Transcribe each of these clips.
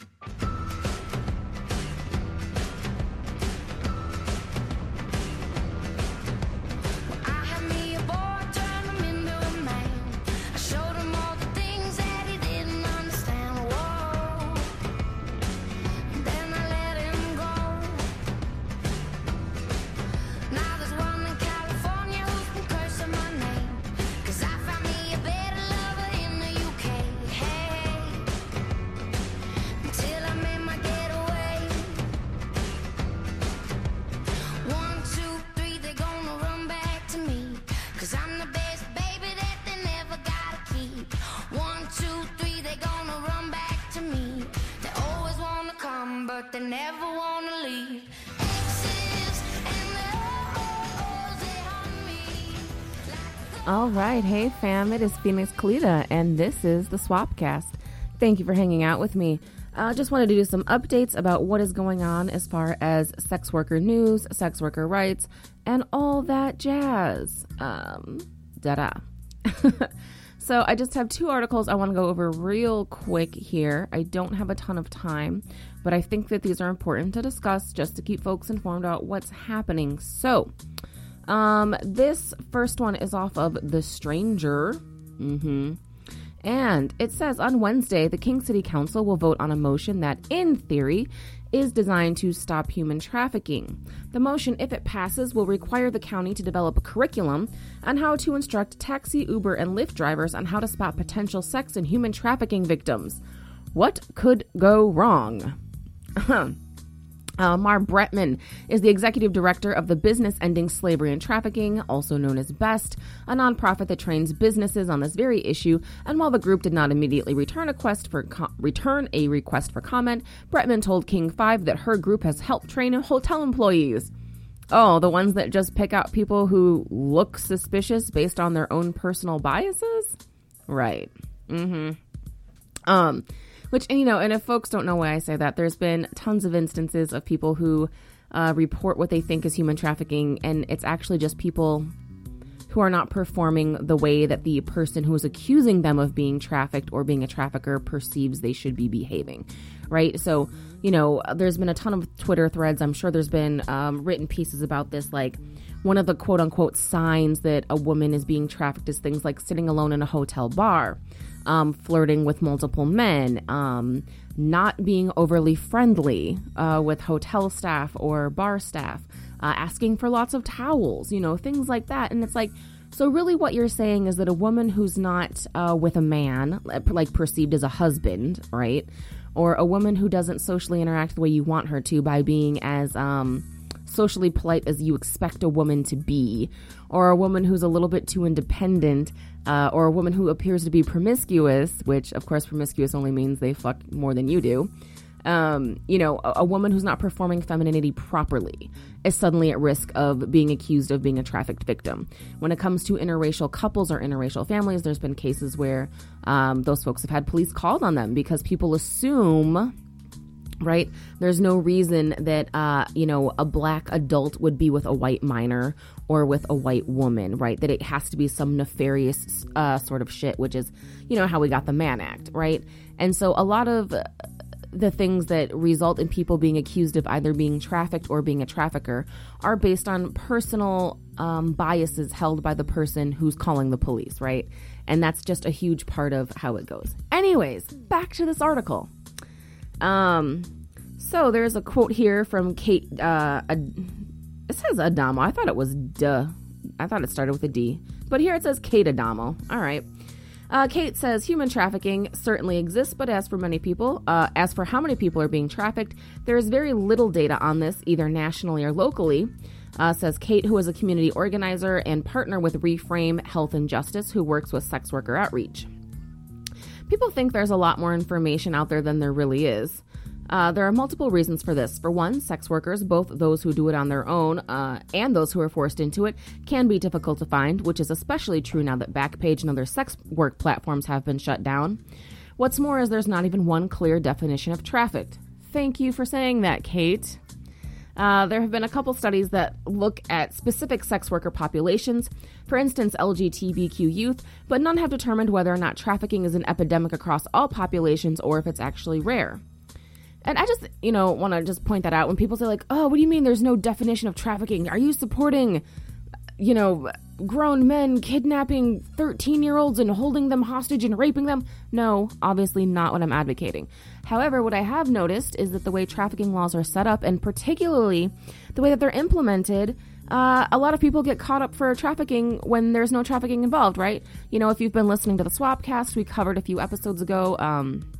I All right. Hey, fam. It is Phoenix Calida, and this is the Swapcast. Thank you for hanging out with me. I uh, just wanted to do some updates about what is going on as far as sex worker news, sex worker rights, and all that jazz. Um, da da. so, I just have two articles I want to go over real quick here. I don't have a ton of time, but I think that these are important to discuss just to keep folks informed about what's happening. So, um, this first one is off of The Stranger. Mm-hmm. And it says on Wednesday, the King City Council will vote on a motion that, in theory, is designed to stop human trafficking. The motion, if it passes, will require the county to develop a curriculum on how to instruct taxi, Uber, and Lyft drivers on how to spot potential sex and human trafficking victims. What could go wrong? Uh, Mar Brettmann is the executive director of the Business Ending Slavery and Trafficking, also known as BEST, a nonprofit that trains businesses on this very issue. And while the group did not immediately return a request for return a request for comment, Brettmann told King Five that her group has helped train hotel employees. Oh, the ones that just pick out people who look suspicious based on their own personal biases? Right. Mm-hmm. Um, which, and you know, and if folks don't know why I say that, there's been tons of instances of people who uh, report what they think is human trafficking, and it's actually just people who are not performing the way that the person who is accusing them of being trafficked or being a trafficker perceives they should be behaving, right? So, you know, there's been a ton of Twitter threads. I'm sure there's been um, written pieces about this, like one of the quote unquote signs that a woman is being trafficked is things like sitting alone in a hotel bar um, flirting with multiple men, um, not being overly friendly uh, with hotel staff or bar staff, uh, asking for lots of towels, you know, things like that. And it's like, so really what you're saying is that a woman who's not uh, with a man, like perceived as a husband, right? Or a woman who doesn't socially interact the way you want her to by being as, um, socially polite as you expect a woman to be, or a woman who's a little bit too independent, uh, or a woman who appears to be promiscuous, which of course promiscuous only means they fuck more than you do. Um, you know, a, a woman who's not performing femininity properly is suddenly at risk of being accused of being a trafficked victim. When it comes to interracial couples or interracial families, there's been cases where um, those folks have had police called on them because people assume right? There's no reason that, uh, you know, a black adult would be with a white minor or with a white woman, right? That it has to be some nefarious uh, sort of shit, which is, you know, how we got the Mann Act, right? And so a lot of the things that result in people being accused of either being trafficked or being a trafficker are based on personal um, biases held by the person who's calling the police, right? And that's just a huge part of how it goes. Anyways, back to this article. Um, so there's a quote here from Kate. Uh, it says Adamo. I thought it was duh. I thought it started with a D, but here it says Kate Adamo. All right. Uh, Kate says human trafficking certainly exists, but as for many people, uh, as for how many people are being trafficked, there is very little data on this, either nationally or locally. Uh, says Kate, who is a community organizer and partner with Reframe Health and Justice, who works with sex worker outreach. People think there's a lot more information out there than there really is. Uh, there are multiple reasons for this. For one, sex workers, both those who do it on their own uh, and those who are forced into it, can be difficult to find, which is especially true now that Backpage and other sex work platforms have been shut down. What's more is there's not even one clear definition of trafficked. Thank you for saying that, Kate. Uh, there have been a couple studies that look at specific sex worker populations, for instance, LGBTQ youth, but none have determined whether or not trafficking is an epidemic across all populations or if it's actually rare. And I just, you know, want to just point that out when people say, like, oh, what do you mean there's no definition of trafficking? Are you supporting, you know, grown men kidnapping 13 year olds and holding them hostage and raping them? No, obviously not what I'm advocating. However, what I have noticed is that the way trafficking laws are set up, and particularly the way that they're implemented, uh, a lot of people get caught up for trafficking when there's no trafficking involved, right? You know, if you've been listening to the Swapcast, we covered a few episodes ago um,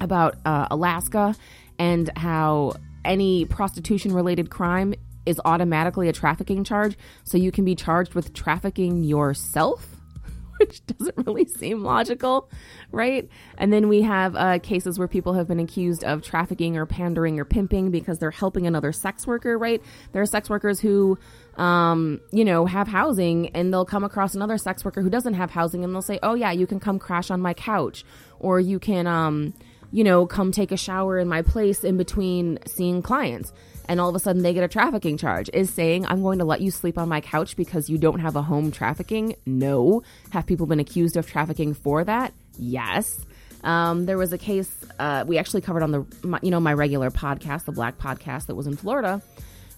about uh, Alaska and how any prostitution related crime is automatically a trafficking charge, so you can be charged with trafficking yourself, which doesn't really seem logical, right? And then we have uh, cases where people have been accused of trafficking or pandering or pimping because they're helping another sex worker, right? There are sex workers who, um, you know, have housing and they'll come across another sex worker who doesn't have housing and they'll say, oh, yeah, you can come crash on my couch or you can, um, you know, come take a shower in my place in between seeing clients. And all of a sudden they get a trafficking charge. Is saying i'm going to let you sleep on my couch because you don't have a home trafficking? No. Have people been accused of trafficking for that? Yes. Um, there was a case uh, we actually covered on the my, you know my regular podcast the black podcast that was in florida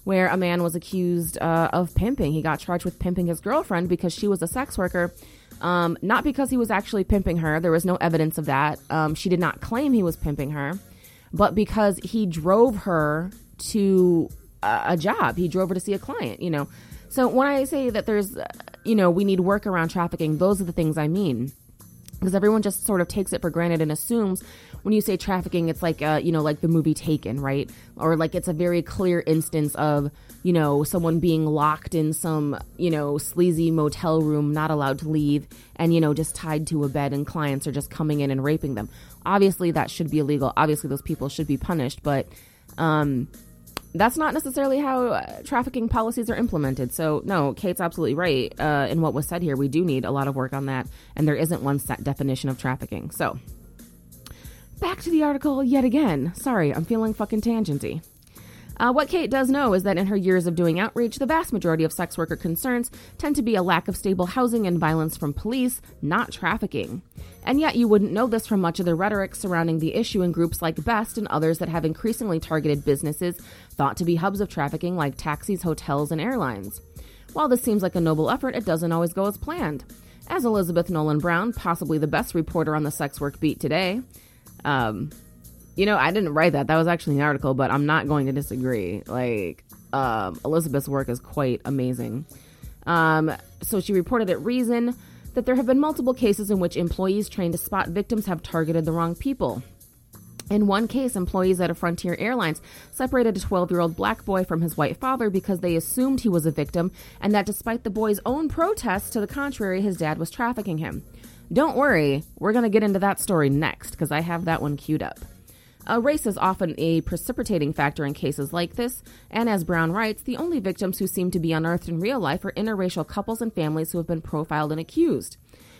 where a man was accused uh, of pimping he got charged with pimping his girlfriend because she was a sex worker um, not because he was actually pimping her there was no evidence of that um, she did not claim he was pimping her but because he drove her to a, a job. He drove her to see a client, you know. So when I say that there's, uh, you know, we need work around trafficking, those are the things I mean. Because everyone just sort of takes it for granted and assumes when you say trafficking, it's like, uh, you know, like the movie Taken, right? Or like it's a very clear instance of, you know, someone being locked in some, you know, sleazy motel room, not allowed to leave, and, you know, just tied to a bed, and clients are just coming in and raping them. Obviously, that should be illegal. Obviously, those people should be punished, but um, that's not necessarily how uh, trafficking policies are implemented. So, no, Kate's absolutely right uh, in what was said here. We do need a lot of work on that, and there isn't one set definition of trafficking. So, back to the article yet again. Sorry, I'm feeling fucking tangenty. Uh, what Kate does know is that in her years of doing outreach, the vast majority of sex worker concerns tend to be a lack of stable housing and violence from police, not trafficking. And yet, you wouldn't know this from much of the rhetoric surrounding the issue in groups like BEST and others that have increasingly targeted businesses thought to be hubs of trafficking like taxis, hotels, and airlines. While this seems like a noble effort, it doesn't always go as planned. As Elizabeth Nolan Brown, possibly the best reporter on the sex work beat today, um, you know, I didn't write that. That was actually an article, but I'm not going to disagree. Like, um, Elizabeth's work is quite amazing. Um, so she reported at Reason that there have been multiple cases in which employees trained to spot victims have targeted the wrong people. In one case, employees at a Frontier Airlines separated a 12 year old black boy from his white father because they assumed he was a victim, and that despite the boy's own protests to the contrary, his dad was trafficking him. Don't worry, we're going to get into that story next because I have that one queued up. Uh, race is often a precipitating factor in cases like this, and as Brown writes, the only victims who seem to be unearthed in real life are interracial couples and families who have been profiled and accused.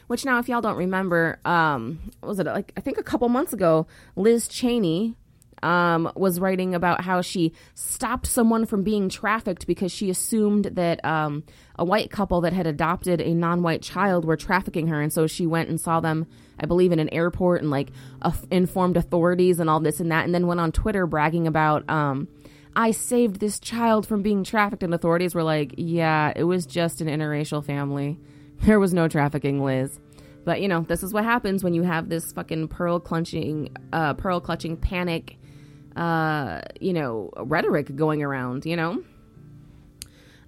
Which now, if y'all don't remember, um, was it like I think a couple months ago, Liz Cheney um, was writing about how she stopped someone from being trafficked because she assumed that um, a white couple that had adopted a non-white child were trafficking her, and so she went and saw them I believe, in an airport and like uh, informed authorities and all this and that, and then went on Twitter bragging about, um, I saved this child from being trafficked, and authorities were like, yeah, it was just an interracial family. There was no trafficking, Liz. But you know, this is what happens when you have this fucking pearl clutching, uh, pearl clutching panic, uh, you know, rhetoric going around. You know.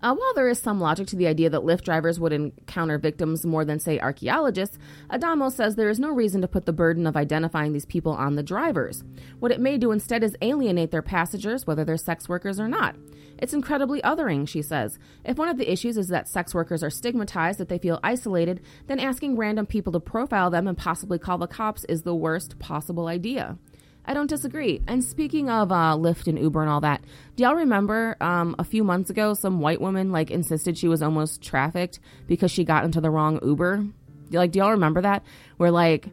Uh, while there is some logic to the idea that Lyft drivers would encounter victims more than, say, archaeologists, Adamo says there is no reason to put the burden of identifying these people on the drivers. What it may do instead is alienate their passengers, whether they're sex workers or not. It's incredibly othering, she says. If one of the issues is that sex workers are stigmatized, that they feel isolated, then asking random people to profile them and possibly call the cops is the worst possible idea. I don't disagree. And speaking of uh, Lyft and Uber and all that, do y'all remember um, a few months ago some white woman like insisted she was almost trafficked because she got into the wrong Uber? Like, do y'all remember that? Where like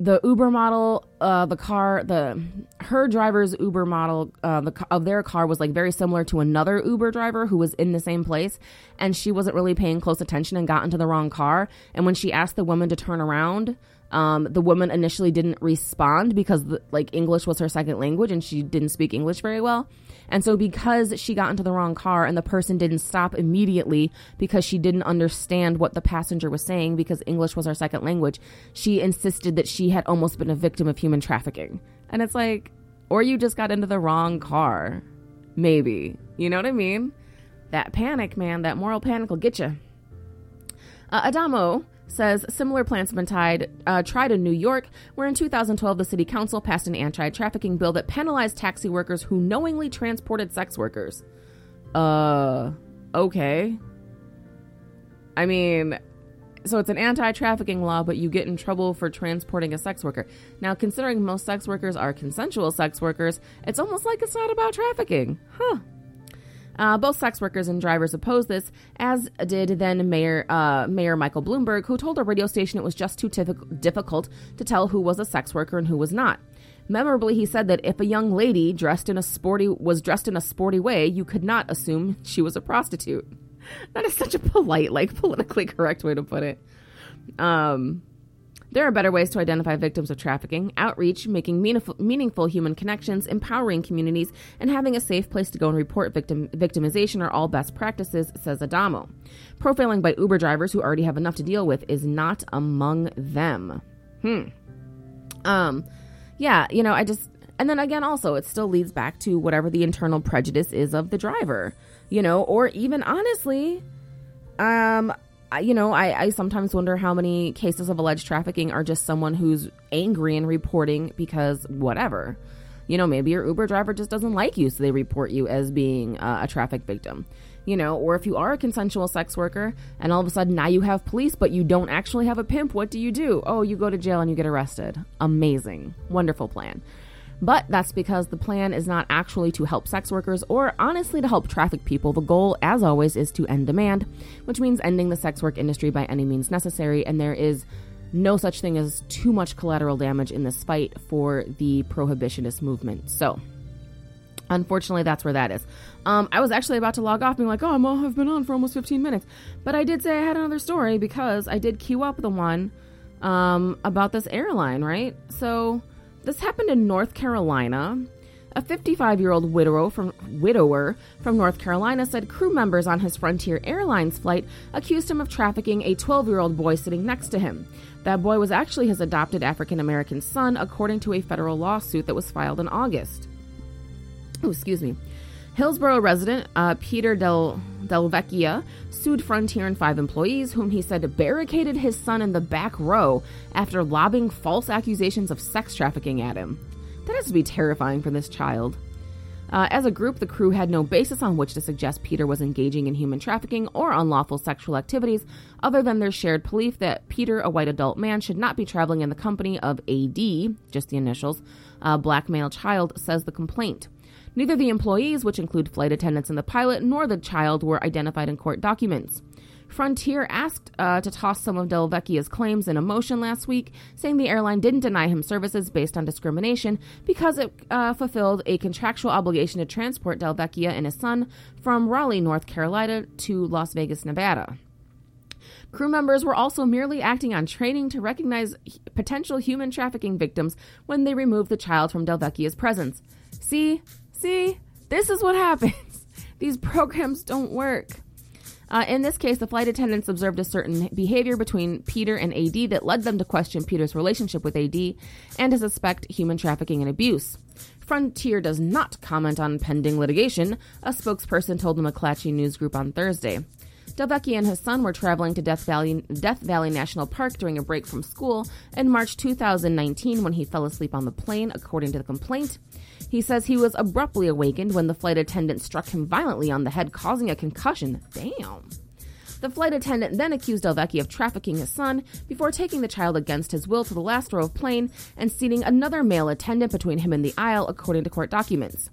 the Uber model, uh, the car, the her driver's Uber model, uh, the of their car was like very similar to another Uber driver who was in the same place, and she wasn't really paying close attention and got into the wrong car. And when she asked the woman to turn around, Um, the woman initially didn't respond because the, like English was her second language and she didn't speak English very well. And so because she got into the wrong car and the person didn't stop immediately because she didn't understand what the passenger was saying because English was her second language, she insisted that she had almost been a victim of human trafficking. And it's like, or you just got into the wrong car. Maybe. You know what I mean? That panic, man, that moral panic will get you. Uh, Adamo says similar plans have been tied, uh, tried in New York, where in 2012 the city council passed an anti trafficking bill that penalized taxi workers who knowingly transported sex workers. Uh, okay. I mean, so it's an anti trafficking law, but you get in trouble for transporting a sex worker. Now, considering most sex workers are consensual sex workers, it's almost like it's not about trafficking. Huh. Uh, both sex workers and drivers opposed this, as did then Mayor uh, Mayor Michael Bloomberg, who told a radio station it was just too tif- difficult to tell who was a sex worker and who was not. Memorably, he said that if a young lady dressed in a sporty was dressed in a sporty way, you could not assume she was a prostitute. That is such a polite, like politically correct way to put it. Um, there are better ways to identify victims of trafficking outreach, making meaningful, human connections, empowering communities, and having a safe place to go and report victim, victimization are all best practices, says Adamo. Profiling by Uber drivers who already have enough to deal with is not among them. Hmm. Um, yeah, you know, I just, and then again, also, it still leads back to whatever the internal prejudice is of the driver, you know, or even honestly, um, you know, I, I sometimes wonder how many cases of alleged trafficking are just someone who's angry and reporting because whatever. You know, maybe your Uber driver just doesn't like you, so they report you as being uh, a traffic victim. You know, or if you are a consensual sex worker and all of a sudden now you have police, but you don't actually have a pimp, what do you do? Oh, you go to jail and you get arrested. Amazing. Wonderful plan. But that's because the plan is not actually to help sex workers or honestly to help traffic people. The goal, as always, is to end demand, which means ending the sex work industry by any means necessary. And there is no such thing as too much collateral damage in this fight for the prohibitionist movement. So, unfortunately, that's where that is. Um, I was actually about to log off, being like, "Oh, I'm, I've been on for almost 15 minutes," but I did say I had another story because I did queue up the one um, about this airline, right? So this happened in North Carolina. A 55 year old widower from, widower from North Carolina said crew members on his Frontier Airlines flight accused him of trafficking a 12 year old boy sitting next to him. That boy was actually his adopted African American son, according to a federal lawsuit that was filed in August. Oh, excuse me. Hillsborough resident uh, Peter Del, Del Vecchia sued Frontier and five employees, whom he said barricaded his son in the back row after lobbing false accusations of sex trafficking at him. That has to be terrifying for this child. Uh, as a group, the crew had no basis on which to suggest Peter was engaging in human trafficking or unlawful sexual activities, other than their shared belief that Peter, a white adult man, should not be traveling in the company of AD, just the initials, a black male child, says the complaint. Neither the employees, which include flight attendants and the pilot, nor the child were identified in court documents. Frontier asked uh, to toss some of Del Vecchia's claims in a motion last week, saying the airline didn't deny him services based on discrimination because it uh, fulfilled a contractual obligation to transport Del Vecchia and his son from Raleigh, North Carolina to Las Vegas, Nevada. Crew members were also merely acting on training to recognize potential human trafficking victims when they removed the child from Del Vecchia's presence. See, See, this is what happens. These programs don't work. Uh, in this case, the flight attendants observed a certain behavior between Peter and AD that led them to question Peter's relationship with AD and to suspect human trafficking and abuse. Frontier does not comment on pending litigation, a spokesperson told the McClatchy News Group on Thursday. Delvecchia and his son were traveling to Death Valley, Death Valley National Park during a break from school in March 2019 when he fell asleep on the plane, according to the complaint. He says he was abruptly awakened when the flight attendant struck him violently on the head, causing a concussion. Damn. The flight attendant then accused Delvecchi of trafficking his son before taking the child against his will to the last row of plane and seating another male attendant between him and the aisle, according to court documents.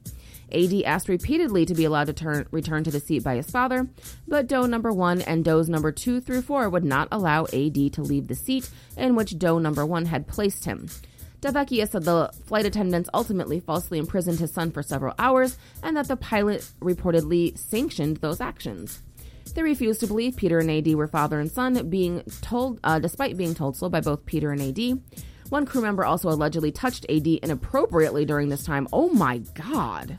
AD asked repeatedly to be allowed to turn, return to the seat by his father, but Doe number one and Does number two through four would not allow AD to leave the seat in which Doe number one had placed him. Davecchia said the flight attendants ultimately falsely imprisoned his son for several hours and that the pilot reportedly sanctioned those actions. They refused to believe Peter and AD were father and son, being told, uh, despite being told so by both Peter and AD. One crew member also allegedly touched AD inappropriately during this time. Oh my god.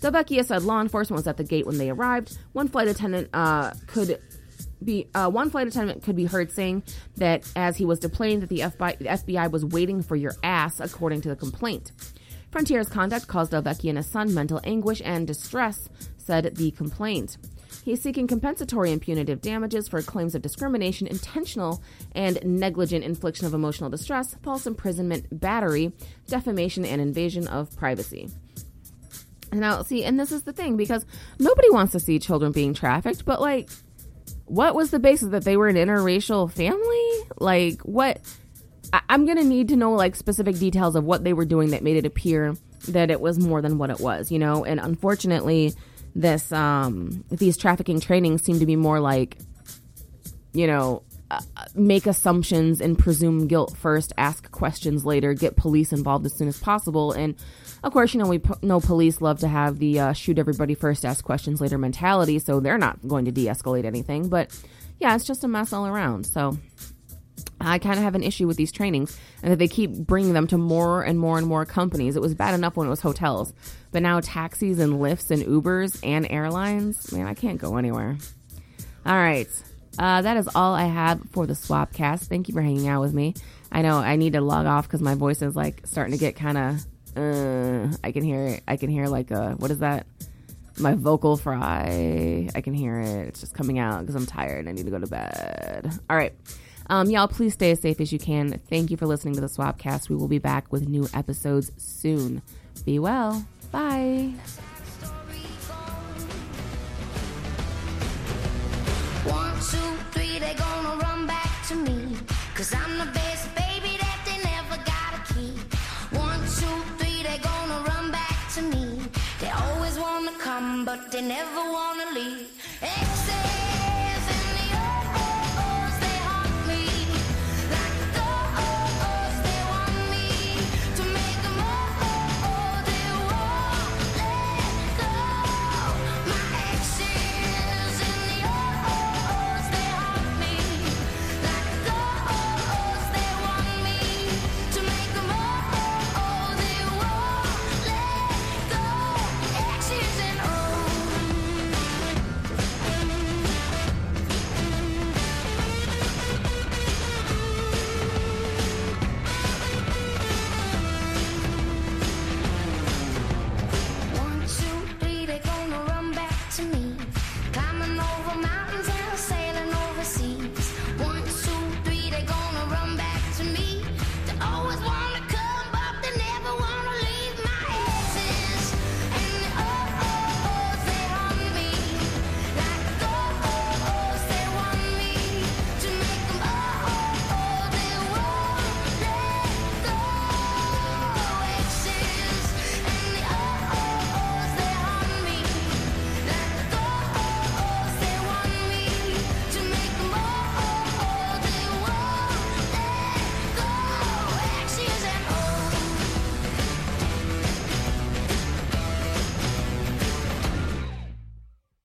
Delvecchia said law enforcement was at the gate when they arrived. One flight attendant uh, could uh, one flight attendant could be heard saying that as he was deploying that the FBI, the FBI was waiting for your ass, according to the complaint. Frontier's conduct caused Delvecchia and his son mental anguish and distress, said the complaint. He is seeking compensatory and punitive damages for claims of discrimination, intentional and negligent infliction of emotional distress, false imprisonment, battery, defamation, and invasion of privacy. Now, see, and this is the thing because nobody wants to see children being trafficked, but like, what was the basis that they were an interracial family? Like, what? I- I'm gonna need to know like specific details of what they were doing that made it appear that it was more than what it was, you know. And unfortunately, this um these trafficking trainings seem to be more like, you know, uh, make assumptions and presume guilt first, ask questions later, get police involved as soon as possible, and of course, you know we know police love to have the uh, shoot everybody first, ask questions later mentality, so they're not going to de-escalate anything. But yeah, it's just a mess all around. So I kind of have an issue with these trainings and that they keep bringing them to more and more and more companies. It was bad enough when it was hotels, but now taxis and lifts and Ubers and airlines. Man, I can't go anywhere. All right. Uh, that is all I have for the Swapcast. Thank you for hanging out with me. I know I need to log off because my voice is like starting to get kind of. Uh, I can hear it. I can hear like a what is that? My vocal fry. I can hear it. It's just coming out because I'm tired. I need to go to bed. All right. Um, y'all, please stay as safe as you can. Thank you for listening to the Swapcast. We will be back with new episodes soon. Be well. Bye. One, two, three, they gonna run back to me. Cause I'm the baby they never. Except